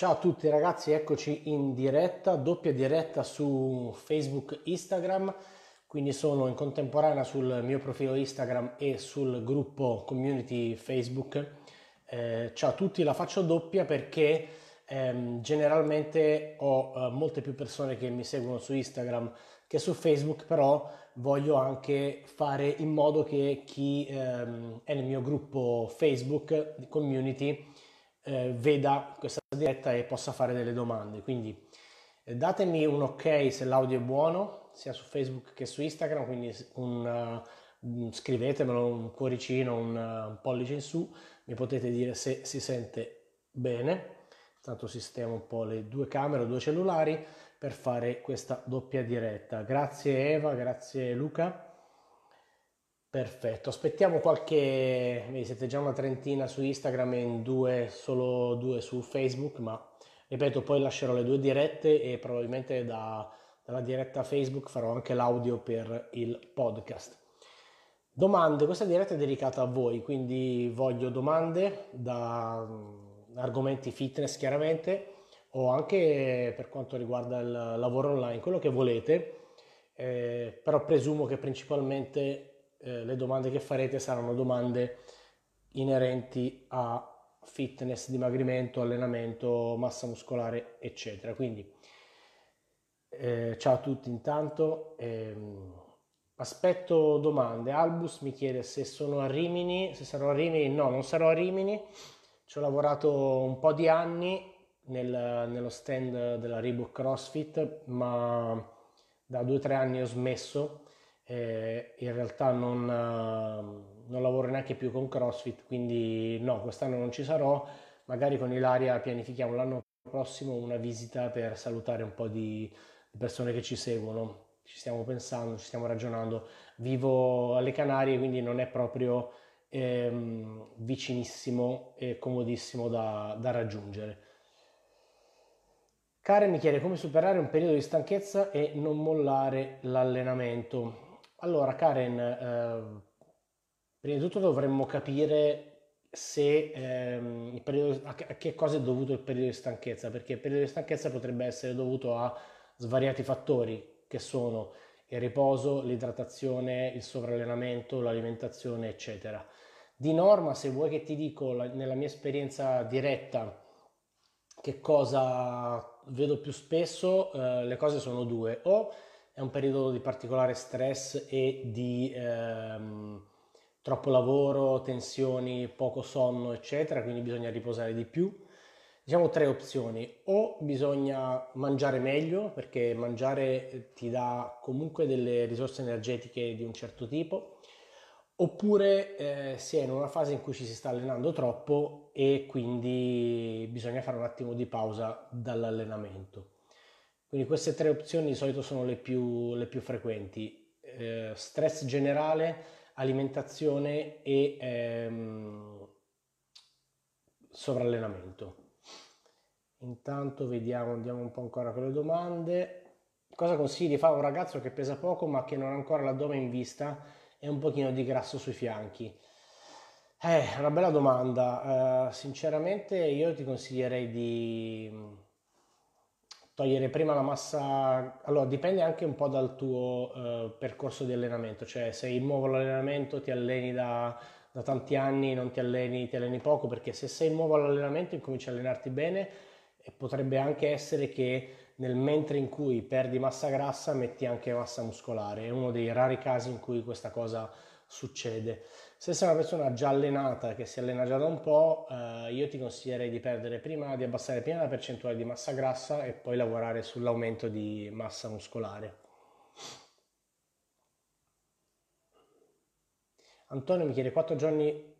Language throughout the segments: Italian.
Ciao a tutti ragazzi, eccoci in diretta, doppia diretta su Facebook, Instagram, quindi sono in contemporanea sul mio profilo Instagram e sul gruppo community Facebook. Eh, ciao a tutti, la faccio doppia perché ehm, generalmente ho eh, molte più persone che mi seguono su Instagram che su Facebook, però voglio anche fare in modo che chi ehm, è nel mio gruppo Facebook community eh, veda questa diretta e possa fare delle domande. Quindi eh, datemi un ok se l'audio è buono, sia su Facebook che su Instagram, quindi un, uh, scrivetemelo, un cuoricino, un, uh, un pollice in su, mi potete dire se si sente bene. Tanto sistemo un po' le due camere, due cellulari per fare questa doppia diretta. Grazie Eva, grazie Luca. Perfetto, aspettiamo qualche, vedi, siete già una trentina su Instagram e in due, solo due su Facebook, ma ripeto, poi lascerò le due dirette e probabilmente da, dalla diretta Facebook farò anche l'audio per il podcast. Domande, questa diretta è dedicata a voi, quindi voglio domande da mm, argomenti fitness chiaramente o anche per quanto riguarda il lavoro online, quello che volete, eh, però presumo che principalmente eh, le domande che farete saranno domande inerenti a fitness, dimagrimento, allenamento, massa muscolare, eccetera. Quindi eh, ciao a tutti intanto. Ehm, aspetto domande. Albus mi chiede se sono a Rimini, se sarò a Rimini. No, non sarò a Rimini. Ci ho lavorato un po' di anni nel, nello stand della Reebok CrossFit, ma da due o tre anni ho smesso eh, in realtà non, non, lavoro neanche più con CrossFit, quindi no, quest'anno non ci sarò, magari con Ilaria pianifichiamo l'anno prossimo una visita per salutare un po' di persone che ci seguono, ci stiamo pensando, ci stiamo ragionando, vivo alle Canarie quindi non è proprio ehm, vicinissimo e comodissimo da, da raggiungere. Karen mi chiede come superare un periodo di stanchezza e non mollare l'allenamento. Allora, Karen, eh, prima di tutto dovremmo capire se, ehm, periodo, a, che cosa è dovuto il periodo di stanchezza, perché il periodo di stanchezza potrebbe essere dovuto a svariati fattori che sono il riposo, l'idratazione, il sovrallenamento, l'alimentazione, eccetera. Di norma, se vuoi che ti dico la, nella mia esperienza diretta che cosa vedo più spesso, eh, le cose sono due. O è un periodo di particolare stress e di ehm, troppo lavoro, tensioni, poco sonno, eccetera, quindi bisogna riposare di più. Diciamo tre opzioni, o bisogna mangiare meglio perché mangiare ti dà comunque delle risorse energetiche di un certo tipo, oppure eh, si è in una fase in cui ci si sta allenando troppo e quindi bisogna fare un attimo di pausa dall'allenamento. Quindi queste tre opzioni di solito sono le più, le più frequenti. Eh, stress generale, alimentazione e ehm, sovrallenamento. Intanto vediamo, andiamo un po' ancora con le domande. Cosa consigli di fare a un ragazzo che pesa poco ma che non ha ancora l'addome in vista e un pochino di grasso sui fianchi? Eh, una bella domanda. Uh, sinceramente io ti consiglierei di togliere prima la massa, allora dipende anche un po' dal tuo uh, percorso di allenamento, cioè se in nuovo all'allenamento ti alleni da, da, tanti anni, non ti alleni, ti alleni poco, perché se sei nuovo all'allenamento incominci a allenarti bene e potrebbe anche essere che nel mentre in cui perdi massa grassa metti anche massa muscolare, è uno dei rari casi in cui questa cosa succede. Se sei una persona già allenata, che si allena già da un po', eh, io ti consiglierei di perdere prima, di abbassare prima la percentuale di massa grassa e poi lavorare sull'aumento di massa muscolare. Antonio mi chiede 4 giorni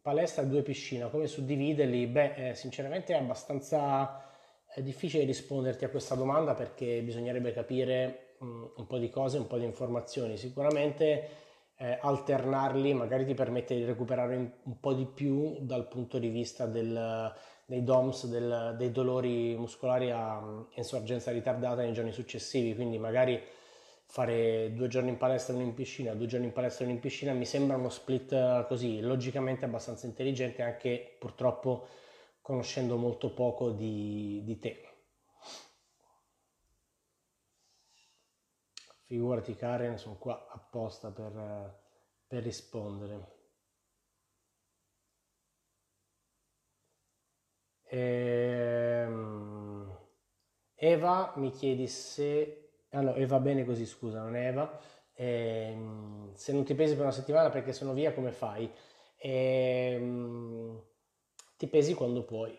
palestra e 2 piscina, come suddividerli? Beh, eh, sinceramente è abbastanza è difficile risponderti a questa domanda perché bisognerebbe capire mh, mm, un po' di cose, un po' di informazioni. Sicuramente eh, alternarli magari ti permette di recuperare un, po' di più dal punto di vista del, dei DOMS, del, dei dolori muscolari a insorgenza ritardata nei giorni successivi, quindi magari fare due giorni in palestra e uno in piscina, due giorni in palestra e uno in piscina mi sembra uno split così logicamente abbastanza intelligente, anche purtroppo conoscendo molto poco di, di te. Figurati Karen, sono qua apposta per, per rispondere. Ehm, Eva mi chiedi se... Ah no, Eva bene così, scusa, non è Eva. Ehm, se non ti pesi per una settimana perché sono via, come fai? Ehm, ti pesi quando puoi.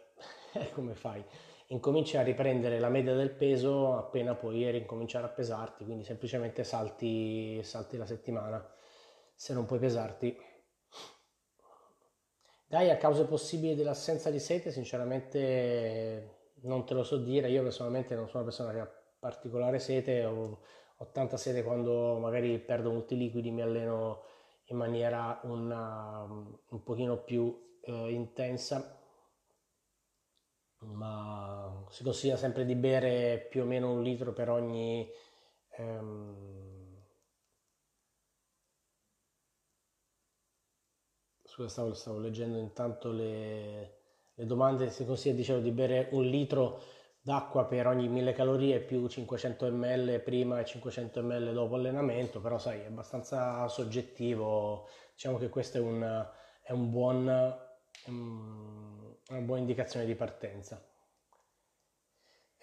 come fai? Incominci a riprendere la media del peso appena puoi ricominciare a pesarti, quindi semplicemente salti, salti la settimana. Se non puoi pesarti, dai, a cause possibili dell'assenza di sete, sinceramente non te lo so dire. Io personalmente non sono una persona che ha particolare sete, ho, ho tanta sete quando magari perdo molti liquidi, mi alleno in maniera una, un pochino più eh, intensa, ma si consiglia sempre di bere più o meno un litro per ogni... Ehm, Scusa, stavo, stavo leggendo intanto le, le domande. Si consiglia, dicevo, di bere un litro d'acqua per ogni 1000 calorie più 500 ml prima e 500 ml dopo allenamento, però sai, è abbastanza soggettivo. Diciamo che questa è, un, è un buon, una buona indicazione di partenza.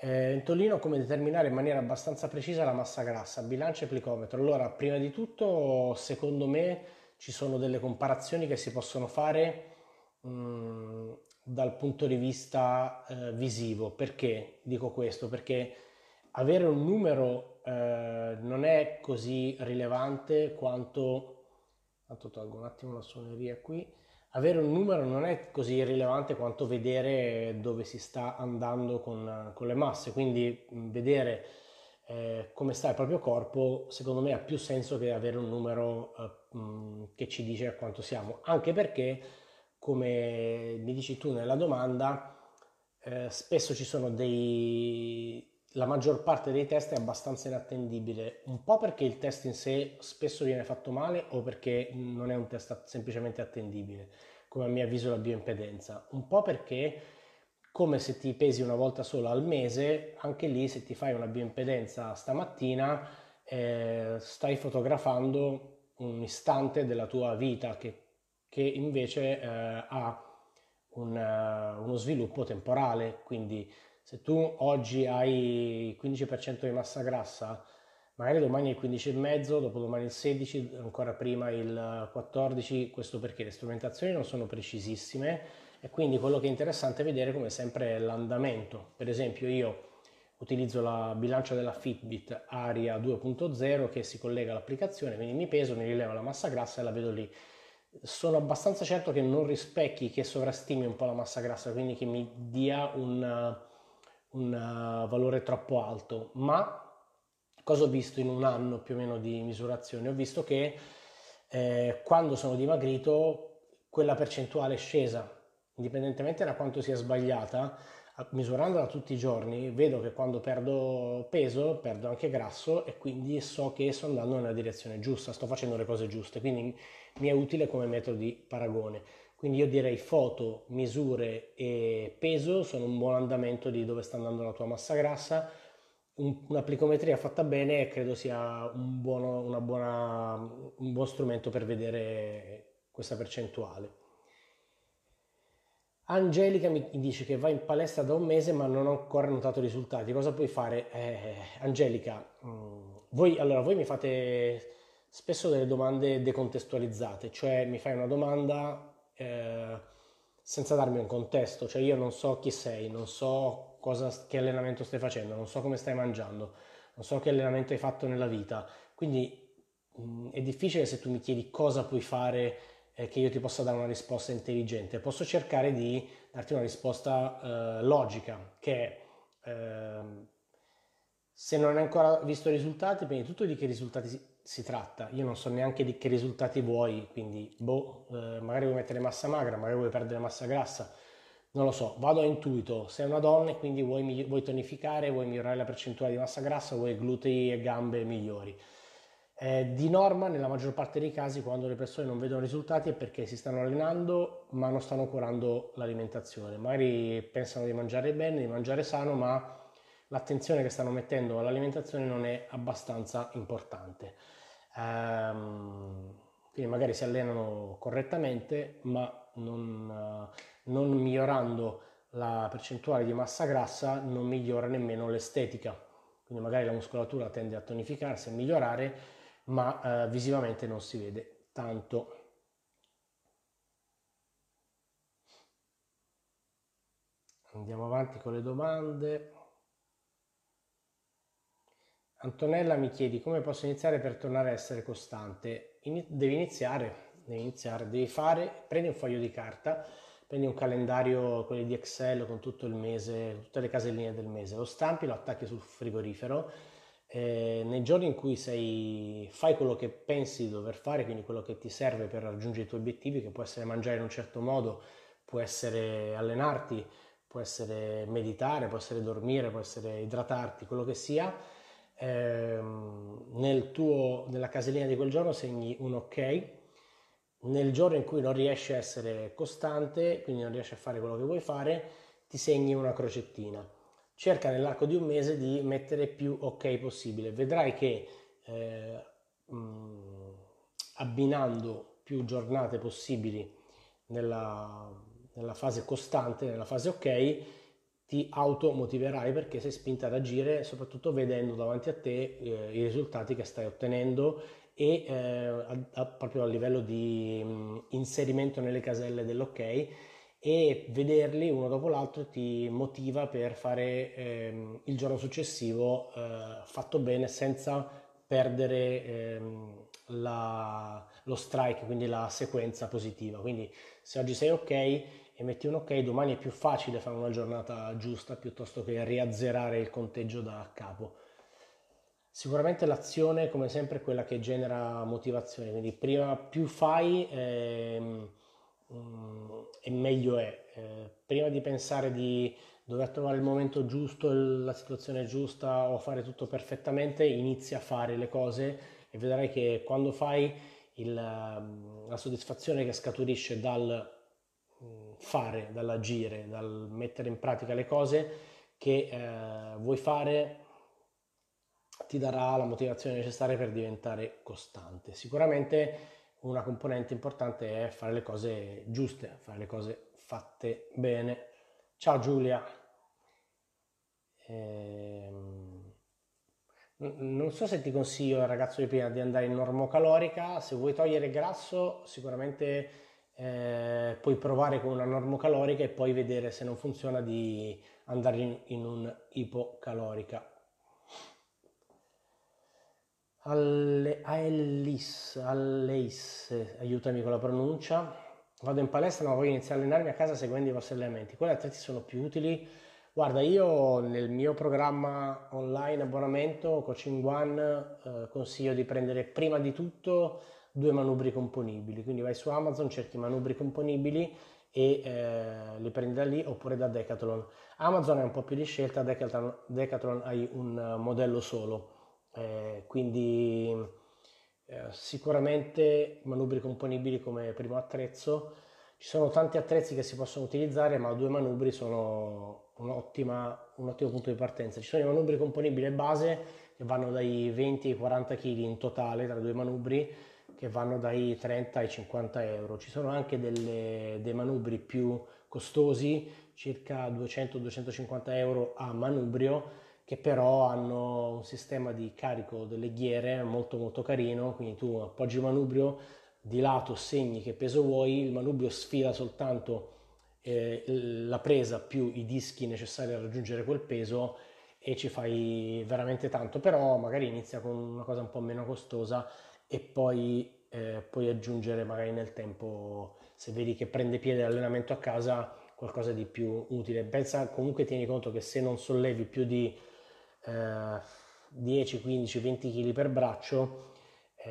Eh, Tolino come determinare in maniera abbastanza precisa la massa grassa, bilancia e plicometro. Allora, prima di tutto, secondo me, ci sono delle comparazioni che si possono fare mh, mm, dal punto di vista eh, visivo. Perché dico questo? Perché avere un numero eh, non è così rilevante quanto... Tanto tolgo un attimo la suoneria qui. Avere un numero non è così rilevante quanto vedere dove si sta andando con, con le masse, quindi vedere eh, come sta il proprio corpo, secondo me ha più senso che avere un numero eh, che ci dice a quanto siamo, anche perché, come mi dici tu nella domanda, eh, spesso ci sono dei... la maggior parte dei test è abbastanza inattendibile, un po' perché il test in sé spesso viene fatto male o perché non è un test semplicemente attendibile, come a mio avviso la bioimpedenza, un po' perché come se ti pesi una volta sola al mese, anche lì se ti fai una bioimpedenza stamattina eh, stai fotografando un istante della tua vita che, che invece eh, ha un, uh, uno sviluppo temporale, quindi se tu oggi hai il 15% di massa grassa, magari domani il 15,5, dopodomani il 16, ancora prima il 14, questo perché le strumentazioni non sono precisissime e quindi quello che è interessante è vedere come sempre è l'andamento. Per esempio io utilizzo la bilancia della Fitbit Aria 2.0 che si collega all'applicazione, quindi mi peso, mi rileva la massa grassa e la vedo lì. Sono abbastanza certo che non rispecchi, che sovrastimi un po' la massa grassa, quindi che mi dia un, un valore troppo alto, ma cosa ho visto in un anno più o meno di misurazione? Ho visto che eh, quando sono dimagrito quella percentuale è scesa, indipendentemente da quanto sia sbagliata, misurandola tutti i giorni, vedo che quando perdo peso perdo anche grasso e quindi so che sto andando nella direzione giusta, sto facendo le cose giuste, quindi mi è utile come metodo di paragone. Quindi io direi foto, misure e peso sono un buon andamento di dove sta andando la tua massa grassa. Un, una fatta bene credo sia un, buono, buona, un buon strumento per vedere questa percentuale. Angelica mi dice che va in palestra da un mese ma non ho ancora notato risultati. Cosa puoi fare? Eh, Angelica, mm, voi, allora, voi mi fate spesso delle domande decontestualizzate, cioè mi fai una domanda eh, senza darmi un contesto, cioè io non so chi sei, non so cosa, che allenamento stai facendo, non so come stai mangiando, non so che allenamento hai fatto nella vita, quindi mh, mm, è difficile se tu mi chiedi cosa puoi fare eh, che io ti possa dare una risposta intelligente, posso cercare di darti una risposta eh, logica, che eh, se non hai ancora visto i risultati, prima di tutto di che risultati si, tratta. Io non so neanche di che risultati vuoi, quindi boh, eh, magari vuoi mettere massa magra, magari vuoi perdere massa grassa, non lo so, vado a intuito, sei una donna e quindi vuoi, vuoi tonificare, vuoi migliorare la percentuale di massa grassa, vuoi glutei e gambe migliori Eh, di norma, nella maggior parte dei casi, quando le persone non vedono risultati è perché si stanno allenando ma non stanno curando l'alimentazione. Magari pensano di mangiare bene, di mangiare sano, ma l'attenzione che stanno mettendo all'alimentazione non è abbastanza importante. Ehm, quindi magari si allenano correttamente, ma non, non migliorando la percentuale di massa grassa, non migliora nemmeno l'estetica. Quindi magari la muscolatura tende a tonificarsi, a migliorare, ma eh, visivamente non si vede tanto. Andiamo avanti con le domande. Antonella mi chiedi come posso iniziare per tornare a essere costante. In- devi iniziare, devi iniziare, devi fare, prendi un foglio di carta, prendi un calendario, quelli di Excel con tutto il mese, tutte le caselline del mese, lo stampi, lo attacchi sul frigorifero. Eh, nei giorni in cui sei, fai quello che pensi di dover fare, quindi quello che ti serve per raggiungere i tuoi obiettivi, che può essere mangiare in un certo modo, può essere allenarti, può essere meditare, può essere dormire, può essere idratarti, quello che sia ehm, nel tuo, nella casellina di quel giorno segni un ok, nel giorno in cui non riesci a essere costante, quindi non riesci a fare quello che vuoi fare, ti segni una crocettina. Cerca nell'arco di un mese di mettere più ok possibile. Vedrai che eh, mm, abbinando più giornate possibili nella, nella fase costante, nella fase ok, ti automotiverai perché sei spinta ad agire soprattutto vedendo davanti a te eh, i risultati che stai ottenendo e eh, a, a, proprio a livello di mh, inserimento nelle caselle dell'ok e vederli uno dopo l'altro ti motiva per fare ehm, il giorno successivo eh, fatto bene senza perdere ehm, la, lo strike, quindi la sequenza positiva. Quindi se oggi sei ok e metti un ok, domani è più facile fare una giornata giusta piuttosto che riazzerare il conteggio da capo. Sicuramente l'azione, come sempre, è quella che genera motivazione, quindi prima più fai ehm, mm, e meglio è. Eh, prima di pensare di dover trovare il momento giusto, la situazione giusta o fare tutto perfettamente, inizia a fare le cose e vedrai che quando fai il, la soddisfazione che scaturisce dal fare, dall'agire, dal mettere in pratica le cose che eh, vuoi fare ti darà la motivazione necessaria per diventare costante. Sicuramente una componente importante è fare le cose giuste, fare le cose fatte bene. Ciao Giulia. Ehm, non so se ti consiglio, ragazzo di prima, di andare in normocalorica. Se vuoi togliere grasso, sicuramente eh, puoi provare con una normocalorica e poi vedere se non funziona di andare in, in un ipocalorica. Alle, Aelis, Alleis, aiutami con la pronuncia. Vado in palestra ma voglio iniziare a allenarmi a casa seguendo i vostri allenamenti. Quali attrezzi sono più utili? Guarda, io nel mio programma online abbonamento Coaching One eh, consiglio di prendere prima di tutto due manubri componibili, quindi vai su Amazon, cerchi manubri componibili e eh, li prendi da lì oppure da Decathlon. Amazon è un po' più di scelta, Decathlon, Decathlon hai un modello solo, eh, quindi eh, sicuramente manubri componibili come primo attrezzo. Ci sono tanti attrezzi che si possono utilizzare, ma due manubri sono un ottimo punto di partenza. Ci sono i manubri componibili base che vanno dai 20 ai 40 kg in totale tra due manubri che vanno dai 30 ai 50 euro. Ci sono anche delle, dei manubri più costosi, circa 200-250 euro a manubrio, che però hanno un sistema di carico delle ghiere molto molto carino, quindi tu appoggi il manubrio, di lato segni che peso vuoi, il manubrio sfila soltanto eh, la presa più i dischi necessari a raggiungere quel peso e ci fai veramente tanto, però magari inizia con una cosa un po' meno costosa e poi eh, puoi aggiungere magari nel tempo, se vedi che prende piede l'allenamento a casa, qualcosa di più utile. Pensa comunque tieni conto che se non sollevi più di eh, 10, 15, 20 kg per braccio, eh,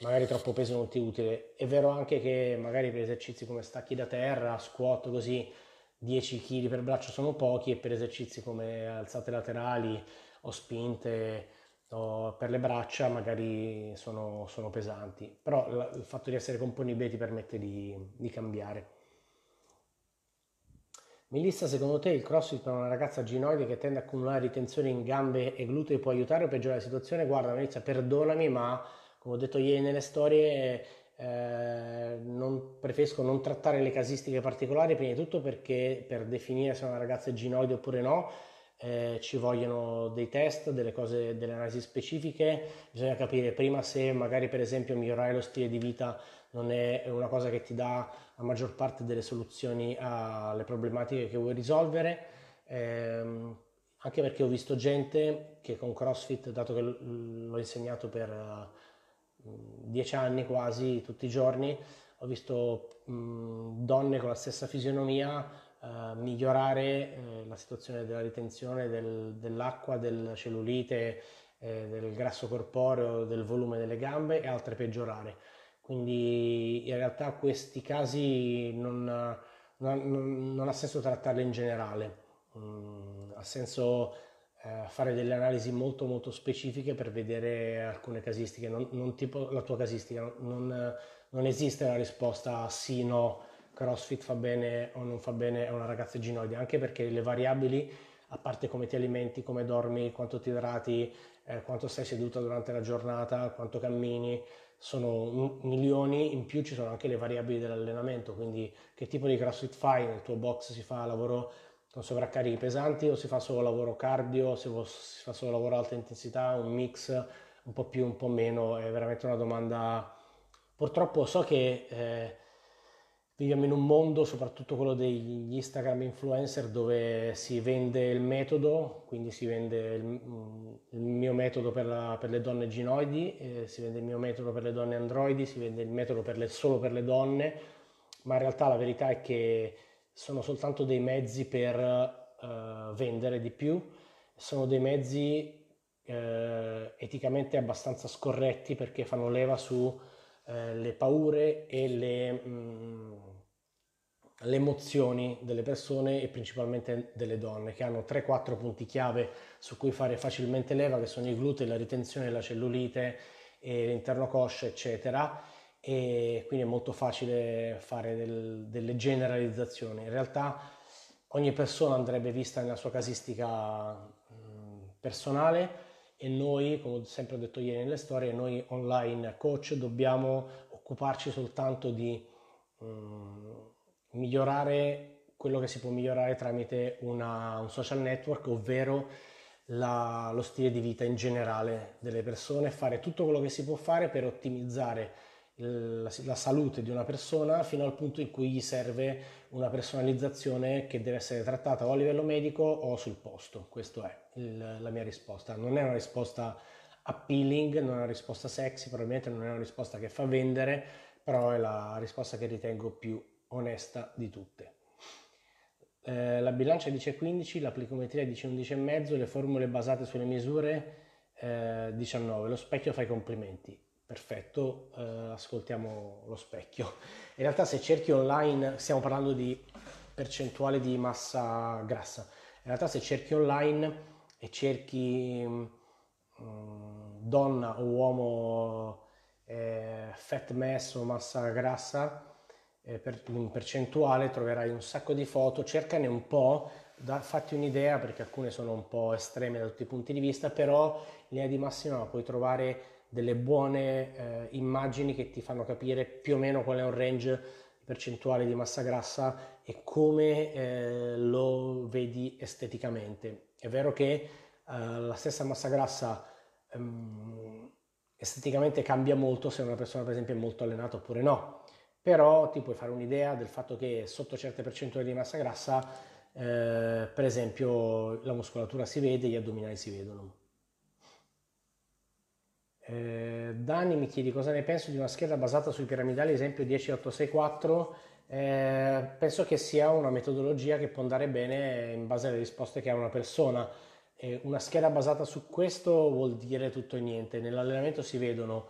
magari troppo peso non ti è utile. È vero anche che magari per esercizi come stacchi da terra, squat così, 10 kg per braccio sono pochi e per esercizi come alzate laterali o spinte o per le braccia magari sono, sono pesanti, però il fatto di essere componibile ti permette di, di cambiare. Melissa, secondo te il crossfit per una ragazza ginoide che tende a accumulare ritenzione in gambe e glutei può aiutare o peggiorare la situazione? Guarda Melissa, perdonami, ma come ho detto ieri nelle storie, eh, non, preferisco non trattare le casistiche particolari, prima di tutto perché per definire se una ragazza è ginoide oppure no, eh, ci vogliono dei test, delle cose, delle analisi specifiche, bisogna capire prima se magari per esempio migliorare lo stile di vita non è una cosa che ti dà la maggior parte delle soluzioni alle problematiche che vuoi risolvere, eh, anche perché ho visto gente che con CrossFit, dato che l'ho insegnato per dieci anni quasi, tutti i giorni, ho visto mh, donne con la stessa fisionomia Uh, migliorare la situazione della ritenzione del, dell'acqua, del cellulite, eh, del grasso corporeo, del volume delle gambe e altre peggiorare. Quindi in realtà questi casi non, non, non ha senso trattarli in generale, mm, ha senso eh, fare delle analisi molto molto specifiche per vedere alcune casistiche, non, non tipo la tua casistica, non, non esiste la risposta sì, no, crossfit fa bene o non fa bene a una ragazza ginoide, anche perché le variabili, a parte come ti alimenti, come dormi, quanto ti idrati, eh, quanto stai seduta durante la giornata, quanto cammini, sono milioni, in più ci sono anche le variabili dell'allenamento, quindi che tipo di crossfit fai, nel tuo box si fa lavoro con sovraccarichi pesanti o si fa solo lavoro cardio, si fa solo lavoro alta intensità, un mix un po' più, un po' meno, è veramente una domanda... Purtroppo so che eh, Viviamo in un mondo, soprattutto quello degli Instagram influencer, dove si vende il metodo, quindi si vende il, mm, il mio metodo per, la, per, le donne ginoidi, eh, si vende il mio metodo per le donne androidi, si vende il metodo per le, solo per le donne, ma in realtà la verità è che sono soltanto dei mezzi per uh, vendere di più, sono dei mezzi uh, eticamente abbastanza scorretti perché fanno leva su eh, paure e le, mh, mm, le, emozioni delle persone e principalmente delle donne che hanno 3-4 punti chiave su cui fare facilmente leva che sono i glutei, la ritenzione, la cellulite, l'interno coscia eccetera e quindi è molto facile fare del, delle generalizzazioni. In realtà ogni persona andrebbe vista nella sua casistica mh, personale e noi, come ho sempre detto ieri nelle storie, noi online coach dobbiamo occuparci soltanto di um, migliorare quello che si può migliorare tramite una, un social network, ovvero la, lo stile di vita in generale delle persone, fare tutto quello che si può fare per ottimizzare la, la, salute di una persona fino al punto in cui gli serve una personalizzazione che deve essere trattata o a livello medico o sul posto. Questa è il, la mia risposta. Non è una risposta appealing, non è una risposta sexy, probabilmente non è una risposta che fa vendere, però è la risposta che ritengo più onesta di tutte. Eh, la bilancia dice 15, l'applicometria dice 11,5, le formule basate sulle misure eh, 19, lo specchio fa i complimenti perfetto, eh, ascoltiamo lo specchio. In realtà se cerchi online, stiamo parlando di percentuale di massa grassa, in realtà se cerchi online e cerchi um, donna o uomo eh, fat mass o massa grassa, per, in percentuale troverai un sacco di foto, cercane un po', da, fatti un'idea perché alcune sono un po' estreme da tutti i punti di vista, però in linea di massima puoi trovare delle buone eh, immagini che ti fanno capire più o meno qual è un range percentuale di massa grassa e come eh, lo vedi esteticamente. È vero che eh, la stessa massa grassa ehm, esteticamente cambia molto se una persona per esempio è molto allenata oppure no, però ti puoi fare un'idea del fatto che sotto certe percentuali di massa grassa eh, per esempio la muscolatura si vede, gli addominali si vedono. Eh, Dani mi chiedi cosa ne penso di una scheda basata sui piramidali, esempio 10864. Eh, penso che sia una metodologia che può andare bene in base alle risposte che ha una persona. Eh, una scheda basata su questo vuol dire tutto e niente. Nell'allenamento si vedono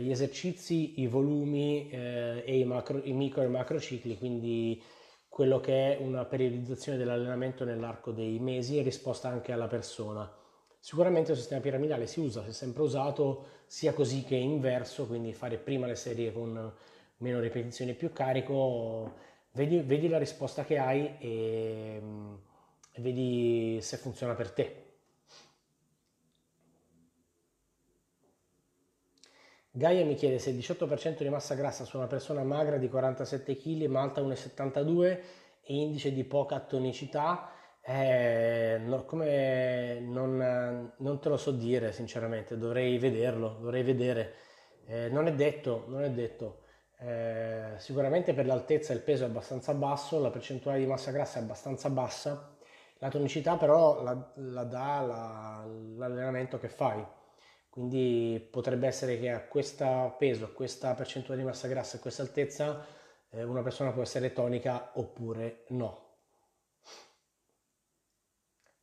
gli esercizi, i volumi eh, e i, macro, i micro e macro cicli, quindi quello che è una periodizzazione dell'allenamento nell'arco dei mesi e risposta anche alla persona Sicuramente il sistema piramidale si usa, si è sempre usato sia così che inverso, quindi fare prima le serie con meno ripetizioni e più carico, vedi, vedi la risposta che hai e, e vedi se funziona per te. Gaia mi chiede se il 18% di massa grassa su una persona magra di 47 kg ma alta 1,72 e indice di poca tonicità eh, no, come non, non, te lo so dire sinceramente, dovrei vederlo, dovrei vedere. Eh, non è detto, non è detto. Eh, sicuramente per l'altezza il peso è abbastanza basso, la percentuale di massa grassa è abbastanza bassa, la tonicità però la, la dà la, l'allenamento che fai. Quindi potrebbe essere che a questo peso, a questa percentuale di massa grassa a questa altezza eh, una persona può essere tonica oppure no.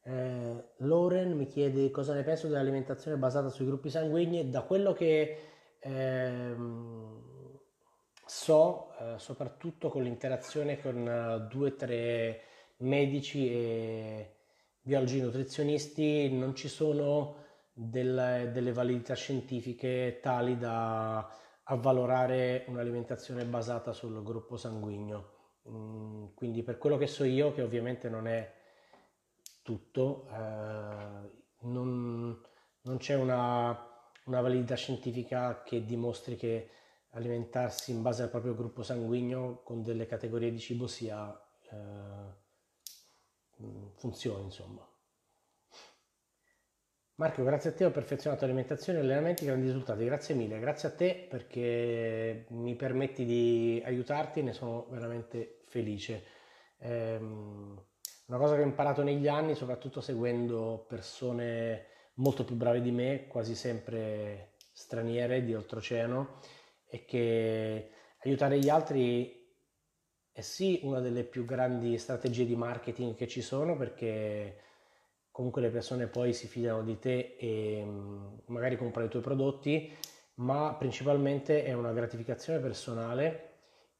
Eh, Lauren mi chiede cosa ne penso dell'alimentazione basata sui gruppi sanguigni. Da quello che ehm, so, eh, soprattutto con l'interazione con uh, due o tre medici e biologi nutrizionisti, non ci sono del, delle validità scientifiche tali da avvalorare un'alimentazione basata sul gruppo sanguigno. Mm, quindi per quello che so io, che ovviamente non è tutto, eh, non, non, c'è una, una, validità scientifica che dimostri che alimentarsi in base al proprio gruppo sanguigno con delle categorie di cibo sia eh, funzioni insomma. Marco, grazie a te ho perfezionato l'alimentazione e allenamenti, grandi risultati, grazie mille, grazie a te perché mi permetti di aiutarti, ne sono veramente felice. Ehm, una cosa che ho imparato negli anni, soprattutto seguendo persone molto più brave di me, quasi sempre straniere di oltreoceano, è che aiutare gli altri è sì una delle più grandi strategie di marketing che ci sono perché comunque le persone poi si fidano di te e mm, magari comprano i tuoi prodotti, ma principalmente è una gratificazione personale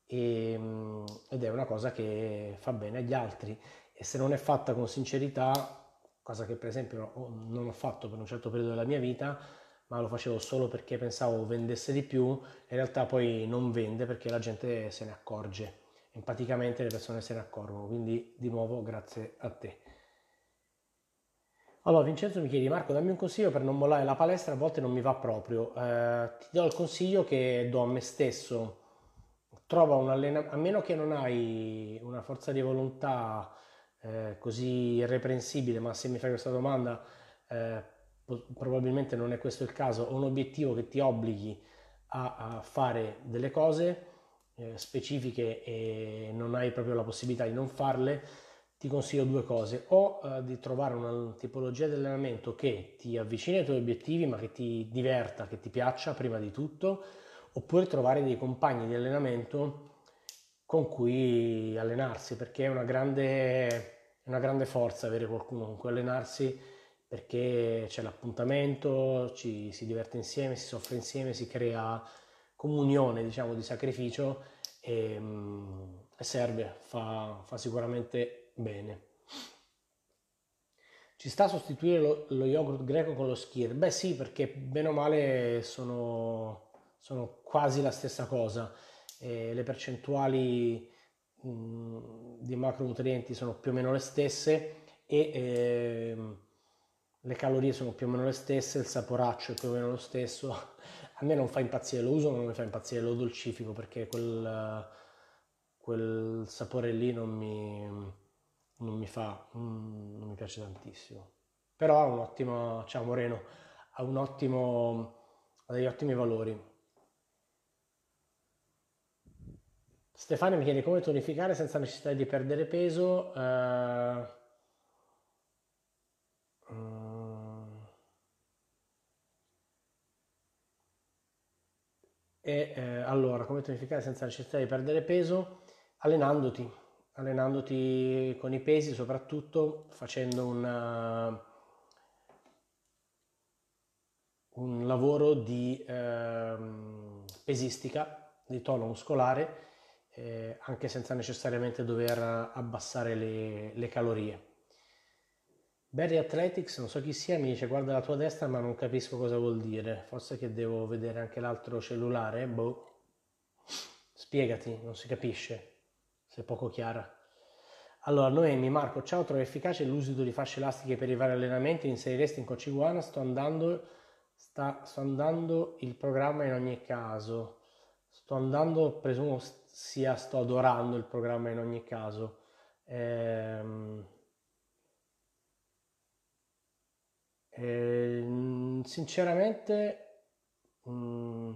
e, mm, ed è una cosa che fa bene agli altri. E se non è fatta con sincerità, cosa che per esempio non ho fatto per un certo periodo della mia vita, ma lo facevo solo perché pensavo vendesse di più, in realtà poi non vende perché la gente se ne accorge, empaticamente le persone se ne accorgono, quindi di nuovo grazie a te. Allora Vincenzo mi chiede Marco dammi un consiglio per non mollare la palestra, a volte non mi va proprio, eh, ti do il consiglio che do a me stesso, trova un allenamento, a meno che non hai una forza di volontà eh, così irreprensibile, ma se mi fai questa domanda eh, probabilmente non è questo il caso, un obiettivo che ti obblighi a, a fare delle cose eh, specifiche e non hai proprio la possibilità di non farle, ti consiglio due cose, o eh, di trovare una tipologia di allenamento che ti avvicini ai tuoi obiettivi ma che ti diverta, che ti piaccia prima di tutto, oppure trovare dei compagni di allenamento con cui allenarsi perché è una grande una grande forza avere qualcuno con cui allenarsi perché c'è l'appuntamento, ci si diverte insieme, si soffre insieme, si crea comunione diciamo di sacrificio e, mm, e serve, fa, fa, sicuramente bene. Ci sta a sostituire lo, lo, yogurt greco con lo skir? Beh sì, perché bene o male sono, sono quasi la stessa cosa. E le percentuali di macronutrienti sono più o meno le stesse e eh, le calorie sono più o meno le stesse, il saporaccio è più o meno lo stesso. A me non fa impazzire, lo uso ma non mi fa impazzire, lo dolcifico perché quel, quel sapore lì non mi, non mi fa, non mi piace tantissimo. Però ha un ottimo, ciao Moreno, ha un ottimo, ha degli ottimi valori. Stefano mi chiede come tonificare senza necessità di perdere peso. Uh, e eh, allora, come tonificare senza necessità di perdere peso? Allenandoti, allenandoti con i pesi, soprattutto facendo una, un lavoro di eh, pesistica, di tono muscolare eh, anche senza necessariamente dover abbassare le, le calorie. Barry Athletics, non so chi sia, mi dice guarda la tua destra ma non capisco cosa vuol dire. Forse che devo vedere anche l'altro cellulare? Boh. Spiegati, non si capisce. Sei poco chiara. Allora, Noemi, Marco, ciao, trovo efficace l'uso di fasce elastiche per i vari allenamenti, inseriresti in Coach Iguana, sto andando, sta, sto andando il programma in ogni caso. Sto andando, presumo sia, sto adorando il programma in ogni caso. Ehm, Eh, sinceramente, mh, mm,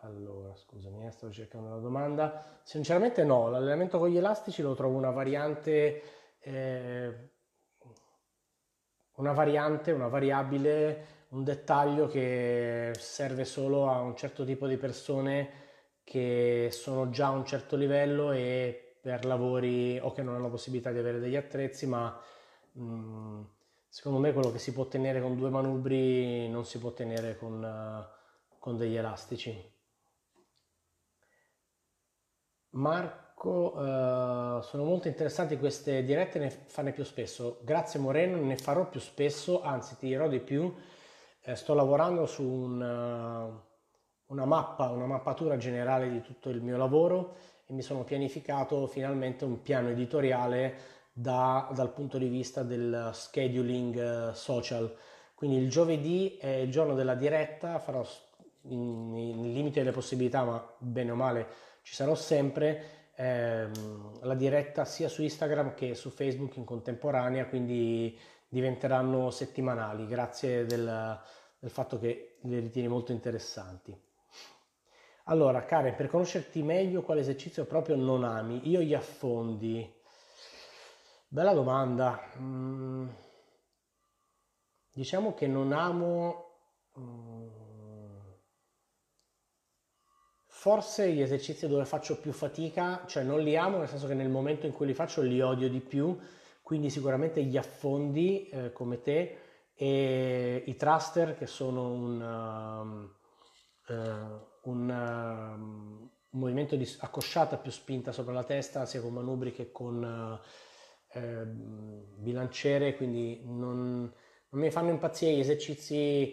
allora scusami, eh, stavo cercando una domanda. Sinceramente, no, l'allenamento con gli elastici lo trovo una variante, eh, una variante, una variabile, un dettaglio che serve solo a un certo tipo di persone che sono già a un certo livello e per lavori o che non hanno possibilità di avere degli attrezzi, ma mh, mm, Secondo me quello che si può ottenere con due manubri non si può ottenere con, uh, con degli elastici. Marco, uh, sono molto interessanti queste dirette, ne farne più spesso. Grazie Moreno, ne farò più spesso, anzi ti dirò di più. Eh, sto lavorando su un, uh, una mappa, una mappatura generale di tutto il mio lavoro e mi sono pianificato finalmente un piano editoriale da, dal punto di vista del scheduling eh, social. Quindi il giovedì è il giorno della diretta, farò nei limiti delle possibilità, ma bene o male ci sarò sempre, ehm, la diretta sia su Instagram che su Facebook in contemporanea, quindi diventeranno settimanali, grazie del, del fatto che le ritieni molto interessanti. Allora, Karen, per conoscerti meglio, quale esercizio proprio non ami? Io gli affondi. Bella domanda. Mm, diciamo che non amo mm, forse gli esercizi dove faccio più fatica, cioè non li amo nel senso che nel momento in cui li faccio li odio di più, quindi sicuramente gli affondi eh, come te e i thruster che sono un, uh, un, um, un movimento di accosciata più spinta sopra la testa sia con manubri che con... Uh, eh, bilanciere, quindi non, non, mi fanno impazzire gli esercizi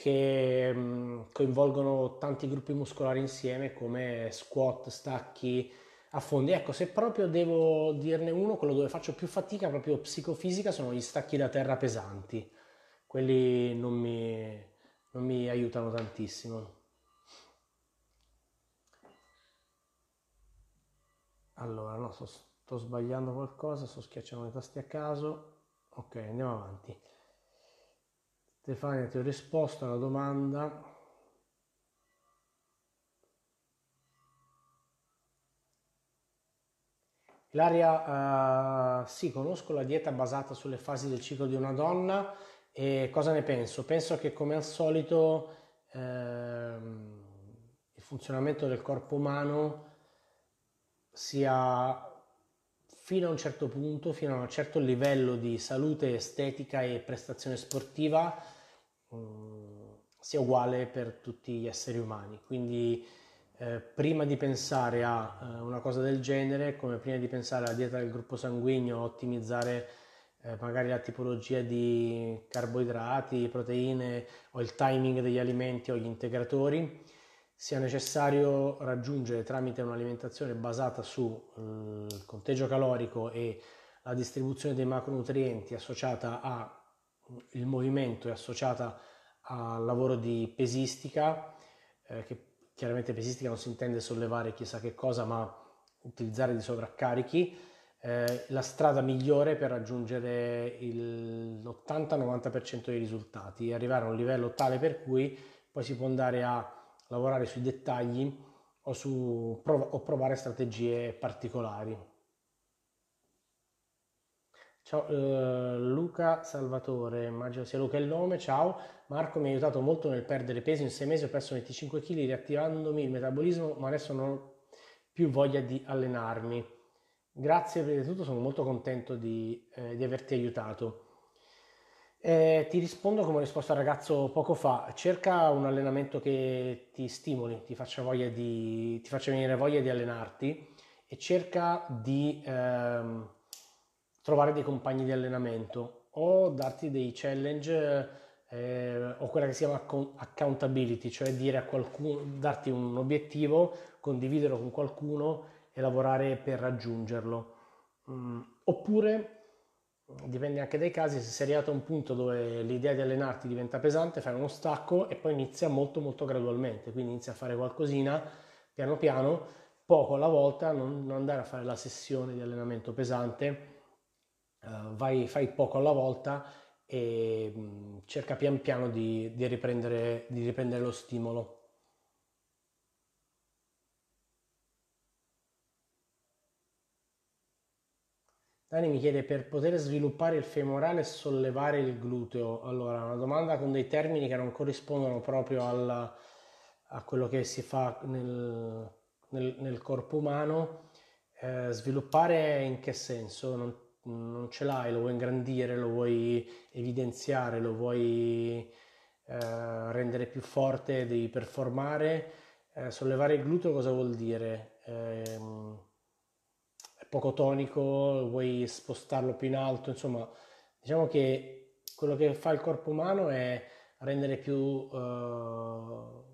che mm, coinvolgono tanti gruppi muscolari insieme come squat, stacchi, affondi. Ecco, se proprio devo dirne uno, quello dove faccio più fatica, proprio psicofisica, sono gli stacchi da terra pesanti. Quelli non mi, non mi aiutano tantissimo. Allora, no, so, sto sbagliando qualcosa, sto schiacciando i tasti a caso. Ok, andiamo avanti. Stefania, ti ho risposto alla domanda. Ilaria, uh, sì, conosco la dieta basata sulle fasi del ciclo di una donna e cosa ne penso? Penso che come al solito ehm, il funzionamento del corpo umano sia fino a un certo punto, fino a un certo livello di salute estetica e prestazione sportiva mm, sia uguale per tutti gli esseri umani. Quindi eh, prima di pensare a eh, una cosa del genere, come prima di pensare alla dieta del gruppo sanguigno, ottimizzare eh, magari la tipologia di carboidrati, proteine o il timing degli alimenti o gli integratori, sia necessario raggiungere tramite un'alimentazione basata sul eh, conteggio calorico e la distribuzione dei macronutrienti associata al movimento e associata al lavoro di pesistica, eh, che chiaramente pesistica non si intende sollevare chissà che cosa, ma utilizzare di sovraccarichi, eh, la strada migliore per raggiungere l'80-90% dei risultati e arrivare a un livello tale per cui poi si può andare a lavorare sui dettagli o, su, o provare strategie particolari. Ciao eh, Luca Salvatore, immagino sia Luca il nome, ciao. Marco mi ha aiutato molto nel perdere peso, in sei mesi ho perso 25 kg riattivandomi il metabolismo, ma adesso non ho più voglia di allenarmi. Grazie per tutto, sono molto contento di, eh, di averti aiutato. Eh, ti rispondo come ho risposto al ragazzo poco fa, cerca un allenamento che ti stimoli, ti faccia, di, ti faccia venire voglia di allenarti e cerca di ehm, trovare dei compagni di allenamento o darti dei challenge eh, o quella che si chiama accountability, cioè dire a qualcuno, darti un obiettivo, condividerlo con qualcuno e lavorare per raggiungerlo. Mm, oppure dipende anche dai casi, se sei arrivato a un punto dove l'idea di allenarti diventa pesante, fai uno stacco e poi inizia molto molto gradualmente, quindi inizia a fare qualcosina piano piano, poco alla volta, non, non andare a fare la sessione di allenamento pesante, uh, vai, fai poco alla volta e mh, mm, cerca pian piano di, di, riprendere, di riprendere lo stimolo. Dani mi chiede per poter sviluppare il femorale e sollevare il gluteo. Allora, una domanda con dei termini che non corrispondono proprio alla, a quello che si fa nel, nel, nel corpo umano. Eh, sviluppare in che senso? Non, non, ce l'hai, lo vuoi ingrandire, lo vuoi evidenziare, lo vuoi eh, rendere più forte, devi performare. Eh, sollevare il gluteo cosa vuol dire? Eh, poco tonico, vuoi spostarlo più in alto, insomma, diciamo che quello che fa il corpo umano è rendere più uh,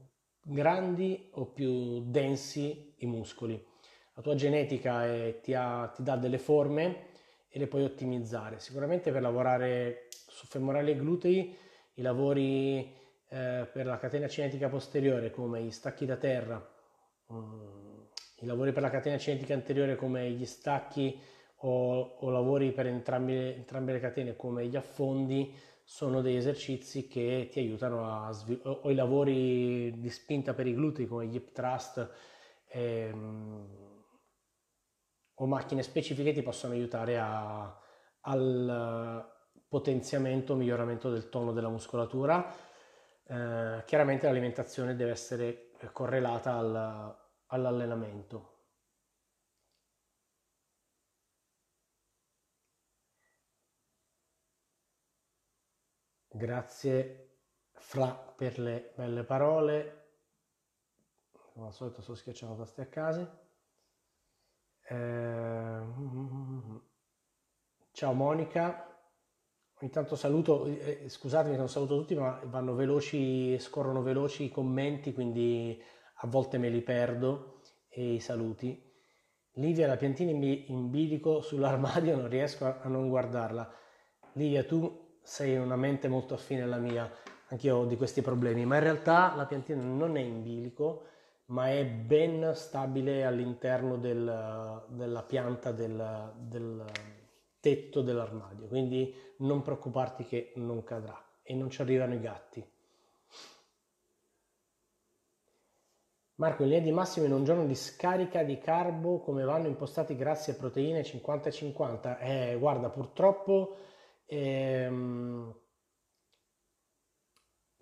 grandi o più densi i muscoli. La tua genetica è, ti, ha, ti, dà delle forme e le puoi ottimizzare. Sicuramente per lavorare su femorali e glutei, i lavori eh, per la catena cinetica posteriore come gli stacchi da terra, um, i lavori per la catena cinetica anteriore come gli stacchi o, o lavori per entrambe, entrambe, le catene come gli affondi sono degli esercizi che ti aiutano a sviluppare, o i lavori di spinta per i glutei come gli hip thrust ehm, o macchine specifiche ti possono aiutare a, al potenziamento, miglioramento del tono della muscolatura. Eh, chiaramente l'alimentazione deve essere correlata al, all'allenamento. Grazie Fra per le belle parole. Come al solito sto schiacciando tasti a casa. Eh... Ciao Monica. Ogni tanto saluto, eh, scusatemi che non saluto tutti, ma vanno veloci, scorrono veloci i commenti, quindi a volte me li perdo e i saluti. Livia, la piantina in bilico sull'armadio non riesco a non guardarla. Livia, tu sei una mente molto affine alla mia, anch'io ho di questi problemi, ma in realtà la piantina non è in bilico, ma è ben stabile all'interno del, della pianta del, del tetto dell'armadio, quindi non preoccuparti che non cadrà e non ci arrivano i gatti. Marco, in linea di massimo in un giorno di scarica di carbo come vanno impostati grassi e proteine 50 50? Eh, guarda, purtroppo ehm,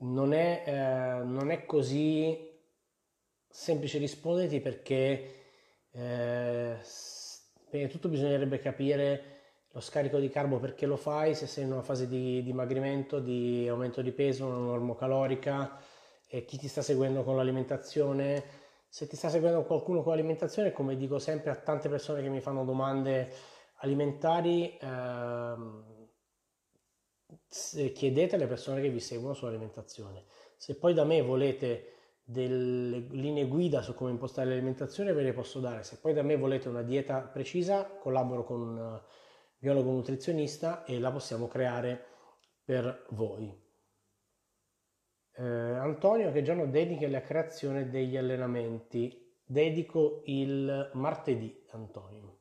non, è, eh, non, è, così semplice risponderti perché eh, prima di tutto bisognerebbe capire lo scarico di carbo perché lo fai, se sei in una fase di dimagrimento, di aumento di peso, una normocalorica eh, chi ti sta seguendo con l'alimentazione. Se ti sta seguendo qualcuno con l'alimentazione, come dico sempre a tante persone che mi fanno domande alimentari, ehm, chiedete alle persone che vi seguono sull'alimentazione. Se poi da me volete delle linee guida su come impostare l'alimentazione, ve le posso dare. Se poi da me volete una dieta precisa, collaboro con un biologo nutrizionista e la possiamo creare per voi. Eh, Antonio, che giorno dedichi alla creazione degli allenamenti? Dedico il martedì, Antonio.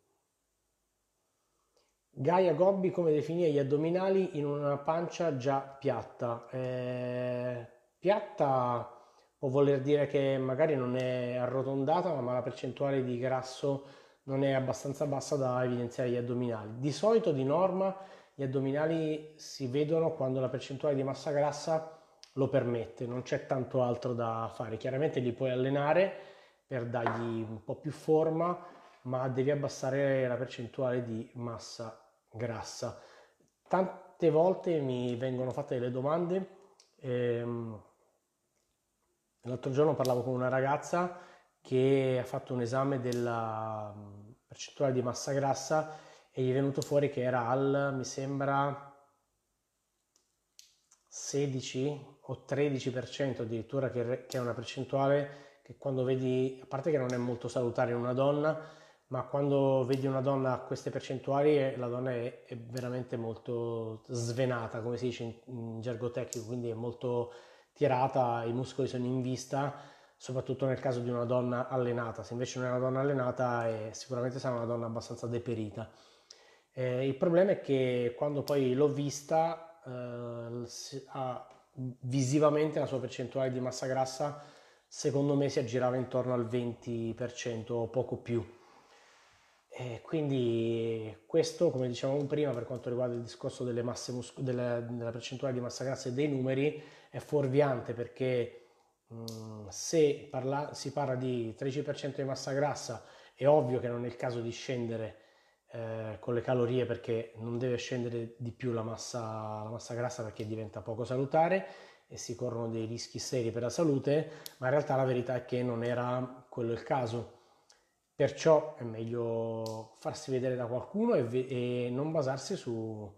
Gaia Gobbi come definire gli addominali in una pancia già piatta? Eh, piatta può voler dire che magari non è arrotondata, ma la percentuale di grasso non è abbastanza bassa da evidenziare gli addominali. Di solito, di norma, gli addominali si vedono quando la percentuale di massa grassa lo permette, non c'è tanto altro da fare. Chiaramente li puoi allenare per dargli un po' più forma, ma devi abbassare la percentuale di massa grassa. Tante volte mi vengono fatte delle domande. Ehm, l'altro giorno parlavo con una ragazza che ha fatto un esame della percentuale di massa grassa e gli è venuto fuori che era al, mi sembra, 16 o 13% addirittura, che, è una percentuale che quando vedi, a parte che non è molto salutare in una donna, ma quando vedi una donna a queste percentuali la donna è, è veramente molto svenata, come si dice in, in, gergo tecnico, quindi è molto tirata, i muscoli sono in vista, soprattutto nel caso di una donna allenata. Se invece non è una donna allenata, è, sicuramente sarà una donna abbastanza deperita. Eh, il problema è che quando poi l'ho vista, eh, visivamente la sua percentuale di massa grassa secondo me si aggirava intorno al 20% o poco più. E quindi questo, come dicevamo prima, per quanto riguarda il discorso musco- della, della percentuale di massa grassa e dei numeri, è fuorviante perché mh, se parla, si parla di 13% di massa grassa, è ovvio che non è il caso di scendere eh, con le calorie perché non deve scendere di più la massa, la massa grassa perché diventa poco salutare e si corrono dei rischi seri per la salute, ma in realtà la verità è che non era quello il caso. Perciò è meglio farsi vedere da qualcuno e, e non basarsi su,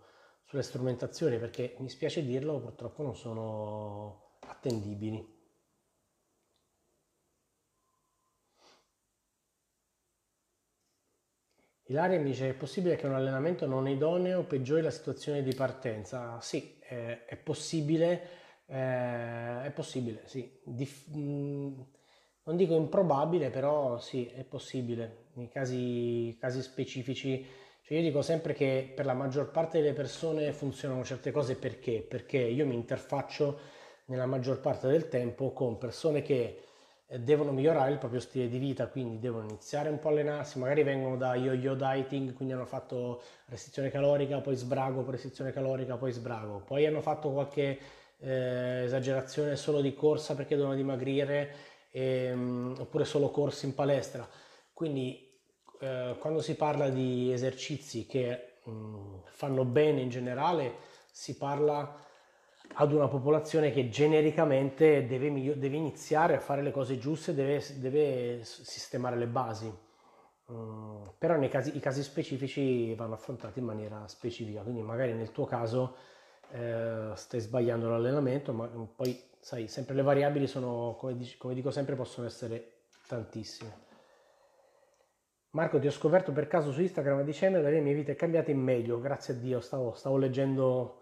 sulle strumentazioni perché mi spiace dirlo, purtroppo non sono attendibili. Ilaria mi dice: È possibile che un allenamento non idoneo peggiori la situazione di partenza? Sì, è, è possibile, eh, è possibile, sì. Dif- mh, non dico improbabile, però sì, è possibile. In casi, casi specifici, cioè io dico sempre che per la maggior parte delle persone funzionano certe cose perché? Perché io mi interfaccio nella maggior parte del tempo con persone che eh, devono migliorare il proprio stile di vita, quindi devono iniziare un po' a allenarsi, magari vengono da yo-yo dieting, quindi hanno fatto restrizione calorica, poi sbrago, poi restrizione calorica, poi sbrago, poi hanno fatto qualche eh, esagerazione solo di corsa perché devono dimagrire, ehm, oppure solo corsi in palestra. Quindi eh, quando si parla di esercizi che mh, mm, fanno bene in generale, si parla ad una popolazione che genericamente deve, deve, iniziare a fare le cose giuste, deve, deve sistemare le basi. Mm, però nei casi, i casi specifici vanno affrontati in maniera specifica, quindi magari nel tuo caso eh, stai sbagliando l'allenamento, ma poi sai, sempre le variabili sono, come, dico, come dico sempre, possono essere tantissime. Marco, ti ho scoperto per caso su Instagram a dicembre, la mia vita è cambiata in meglio, grazie a Dio, stavo, stavo leggendo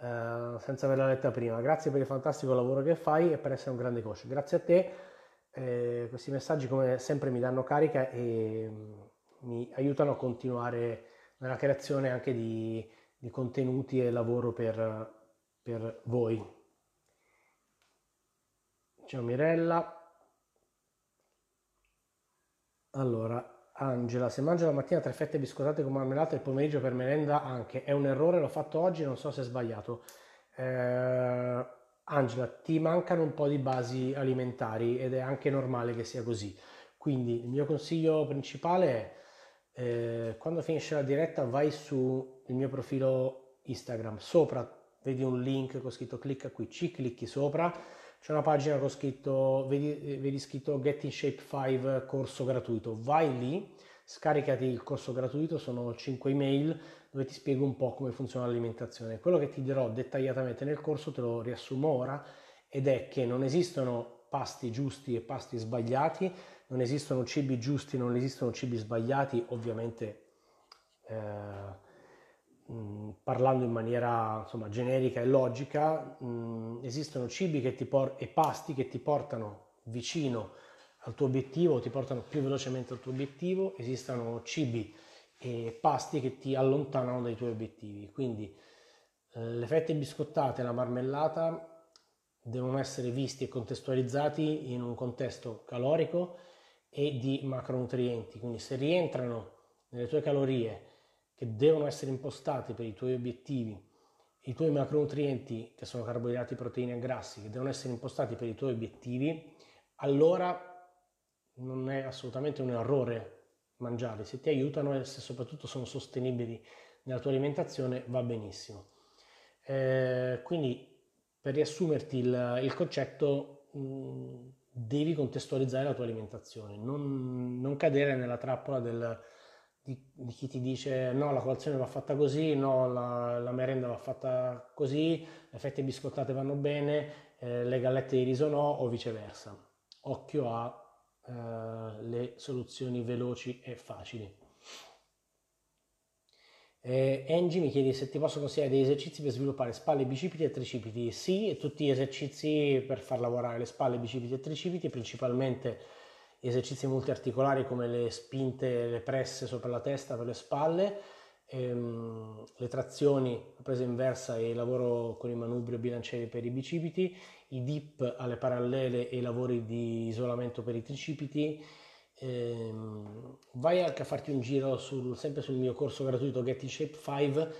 eh, senza averla letta prima. Grazie per il fantastico lavoro che fai e per essere un grande coach. Grazie a te, eh, questi messaggi come sempre mi danno carica e mm, mi aiutano a continuare nella creazione anche di, di contenuti e lavoro per, per voi. Ciao Mirella. Allora, Angela, se mangio la mattina tre fette biscottate con marmellata e il pomeriggio per merenda anche, è un errore, l'ho fatto oggi, non so se è sbagliato. Eh, Angela, ti mancano un po' di basi alimentari ed è anche normale che sia così. Quindi il mio consiglio principale è eh, quando finisce la diretta vai sul mio profilo Instagram, sopra vedi un link con scritto clicca qui, ci clicchi sopra c'è una pagina con scritto, vedi, vedi scritto Get in Shape 5 corso gratuito, vai lì, scaricati il corso gratuito, sono 5 email dove ti spiego un po' come funziona l'alimentazione. Quello che ti dirò dettagliatamente nel corso te lo riassumo ora ed è che non esistono pasti giusti e pasti sbagliati, non esistono cibi giusti, non esistono cibi sbagliati, ovviamente eh, Mm, parlando in maniera insomma, generica e logica, mh, mm, esistono cibi por- e pasti che ti portano vicino al tuo obiettivo, ti portano più velocemente al tuo obiettivo, esistono cibi e pasti che ti allontanano dai tuoi obiettivi. Quindi eh, le fette biscottate e la marmellata devono essere visti e contestualizzati in un contesto calorico e di macronutrienti. Quindi se rientrano nelle tue calorie che devono essere impostati per i tuoi obiettivi, i tuoi macronutrienti, che sono carboidrati, proteine e grassi, che devono essere impostati per i tuoi obiettivi, allora non è assolutamente un errore mangiarli. Se ti aiutano e se soprattutto sono sostenibili nella tua alimentazione, va benissimo. Eh, quindi, per riassumerti il, il concetto, mh, devi contestualizzare la tua alimentazione, non, non cadere nella trappola del di, di, chi ti dice no, la colazione va fatta così, no, la, la merenda va fatta così, le fette biscottate vanno bene, eh, le gallette di riso no, o viceversa. Occhio a eh, le soluzioni veloci e facili. Eh, Angie mi chiede se ti posso consigliare degli esercizi per sviluppare spalle, bicipiti e tricipiti. Sì, tutti gli esercizi per far lavorare le spalle, bicipiti e tricipiti, principalmente esercizi multiarticolari come le spinte, le presse sopra la testa per le spalle, ehm, le trazioni, la presa inversa e il lavoro con i manubri bilancieri per i bicipiti, i dip alle parallele e i lavori di isolamento per i tricipiti. Ehm, vai anche a farti un giro sul, sempre sul mio corso gratuito Get in Shape 5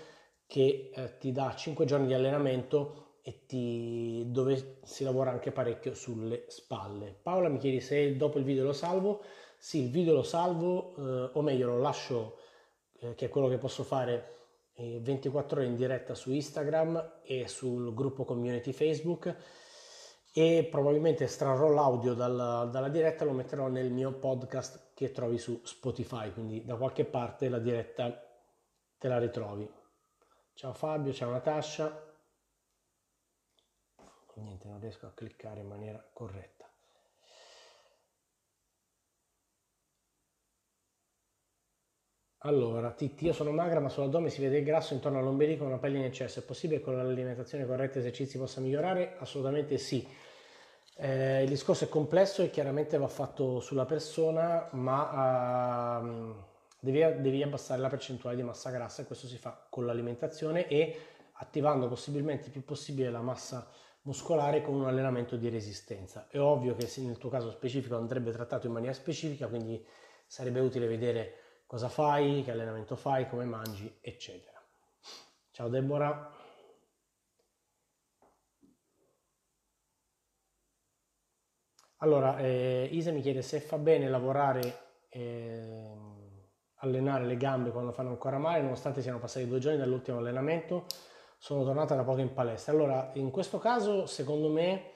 che eh, ti dà 5 giorni di allenamento e ti, dove si lavora anche parecchio sulle spalle. Paola mi chiede se dopo il video lo salvo. Sì, il video lo salvo, eh, o meglio lo lascio, eh, che è quello che posso fare 24 eh, ore in diretta su Instagram e sul gruppo community Facebook e probabilmente estrarrò l'audio dalla, dalla diretta e lo metterò nel mio podcast che trovi su Spotify, quindi da qualche parte la diretta te la ritrovi. Ciao Fabio, ciao Natascia niente non riesco a cliccare in maniera corretta. Allora Titti io sono magra ma sull'addome si vede il grasso intorno all'ombelico una pelle in eccesso. È possibile che con l'alimentazione corretta e esercizi possa migliorare? assolutamente sì. Eh, il discorso è complesso e chiaramente va fatto sulla persona ma uh, devi, devi abbassare la percentuale di massa grassa e questo si fa con l'alimentazione e attivando possibilmente il più possibile la massa muscolare con un allenamento di resistenza. È ovvio che nel tuo caso specifico andrebbe trattato in maniera specifica, quindi sarebbe utile vedere cosa fai, che allenamento fai, come mangi, eccetera. Ciao Deborah. Allora, eh, Isa mi chiede se fa bene lavorare, eh, allenare le gambe quando fanno ancora male, nonostante siano passati due giorni dall'ultimo allenamento sono tornata da poco in palestra. Allora, in questo caso, secondo me,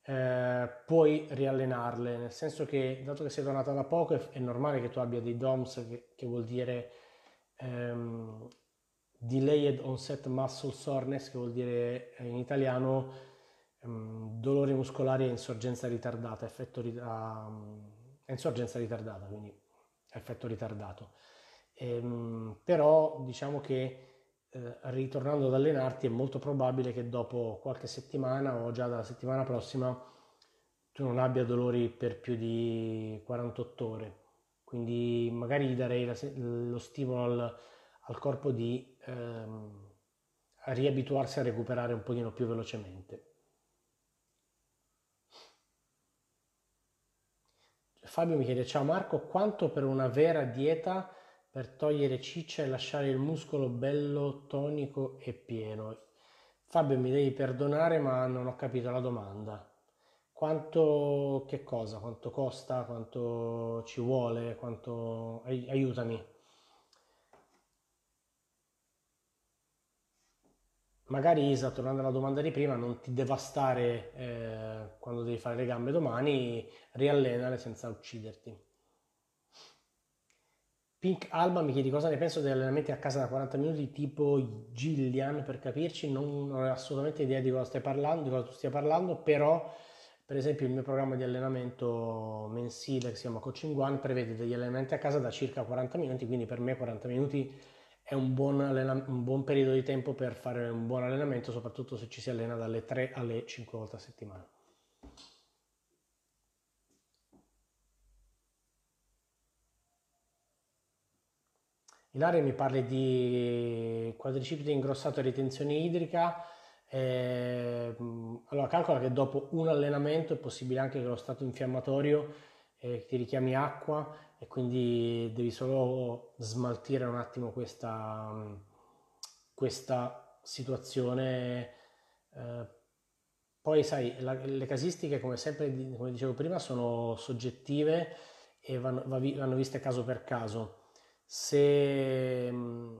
eh, puoi riallenarle, nel senso che, dato che sei tornata da poco, è, è normale che tu abbia dei DOMS, che, che vuol dire ehm, Delayed Onset Muscle Soreness, che vuol dire in italiano ehm, dolori muscolari e insorgenza ritardata, effetto, um, insorgenza ritardata, quindi effetto ritardato. Ehm, però diciamo che eh, ritornando ad allenarti è molto probabile che dopo qualche settimana o già dalla settimana prossima tu non abbia dolori per più di 48 ore. Quindi magari darei la, lo stimolo al, al corpo di ehm, riabituarsi a recuperare un pochino più velocemente. Fabio mi chiede, ciao Marco, quanto per una vera dieta per togliere ciccia e lasciare il muscolo bello, tonico e pieno. Fabio, mi devi perdonare, ma non ho capito la domanda. Quanto, che cosa? Quanto costa? Quanto ci vuole? Quanto... Aiutami. Magari Isa, tornando alla domanda di prima, non ti devastare eh, quando devi fare le gambe domani, riallenale senza ucciderti. Pink Alba mi chiedi cosa ne penso degli allenamenti a casa da 40 minuti tipo Gillian per capirci, non, non ho assolutamente idea di cosa stai parlando, di cosa tu stia parlando, però per esempio il mio programma di allenamento mensile che si chiama Coaching One prevede degli allenamenti a casa da circa 40 minuti, quindi per me 40 minuti è un buon, allena- un buon periodo di tempo per fare un buon allenamento, soprattutto se ci si allena dalle 3 alle 5 volte a settimana. Ilaria mi parli di quadricipite ingrossato e ritenzione idrica. Eh, allora, calcola che dopo un allenamento è possibile anche che lo stato infiammatorio eh, ti richiami acqua e quindi devi solo smaltire un attimo questa, questa situazione. Eh, poi, sai, la, le casistiche, come sempre, come dicevo prima, sono soggettive e vanno, vanno viste caso per caso se mm,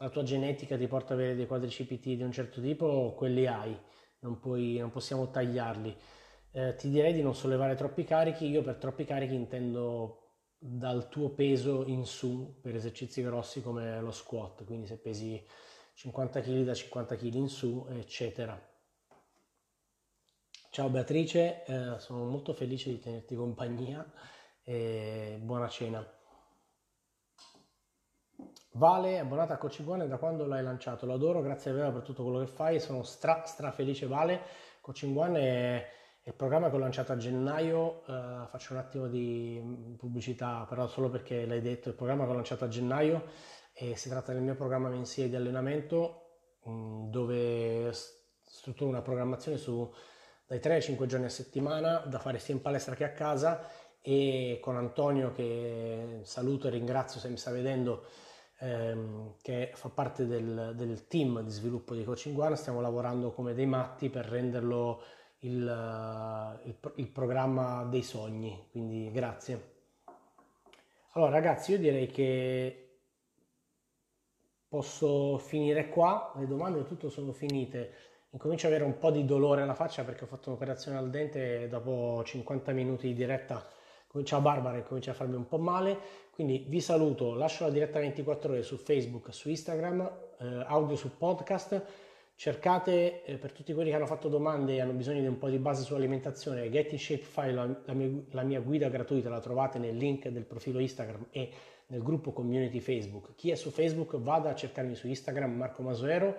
la tua genetica ti porta ad avere dei quadricipiti di un certo tipo, quelli hai, non, puoi, non possiamo tagliarli. Eh, ti direi di non sollevare troppi carichi, io per troppi carichi intendo dal tuo peso in su per esercizi grossi come lo squat, quindi se pesi 50 kg da 50 kg in su, eccetera. Ciao Beatrice, eh, sono molto felice di tenerti compagnia e buona cena. Vale, abbonata a Coaching One da quando l'hai lanciato? Lo adoro, grazie a Vera per tutto quello che fai, sono stra, stra felice Vale. Coaching One è il programma che ho lanciato a gennaio, uh, faccio un attimo di pubblicità, però solo perché l'hai detto, il programma che ho lanciato a gennaio e si tratta del mio programma mensile di allenamento mm, dove strutturo una programmazione su dai 3 ai 5 giorni a settimana da fare sia in palestra che a casa e con Antonio che saluto e ringrazio se mi sta vedendo ehm, che fa parte del, del, team di sviluppo di Coaching One stiamo lavorando come dei matti per renderlo il, eh, il, il programma dei sogni, quindi grazie. Allora ragazzi, io direi che posso finire qua, le domande tutto sono finite. Incomincio ad avere un po' di dolore alla faccia perché ho fatto un'operazione al dente e dopo 50 minuti di diretta ciao Barbara comincia a farmi un po' male, quindi vi saluto, lascio la diretta 24 ore su Facebook, su Instagram, eh, audio su podcast, cercate eh, per tutti quelli che hanno fatto domande e hanno bisogno di un po' di base sull'alimentazione, Get in Shape File, la, la, mia, la mia guida gratuita la trovate nel link del profilo Instagram e nel gruppo community Facebook. Chi è su Facebook vada a cercarmi su Instagram Marco Masuero,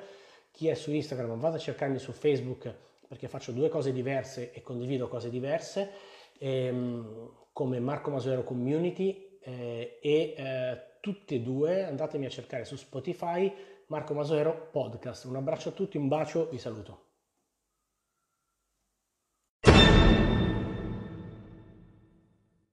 chi è su Instagram vada a cercarmi su Facebook perché faccio due cose diverse e condivido cose diverse, ehm, come Marco Masuero Community eh, e eh, tutti e due andatemi a cercare su Spotify Marco Masero Podcast. Un abbraccio a tutti, un bacio, vi saluto.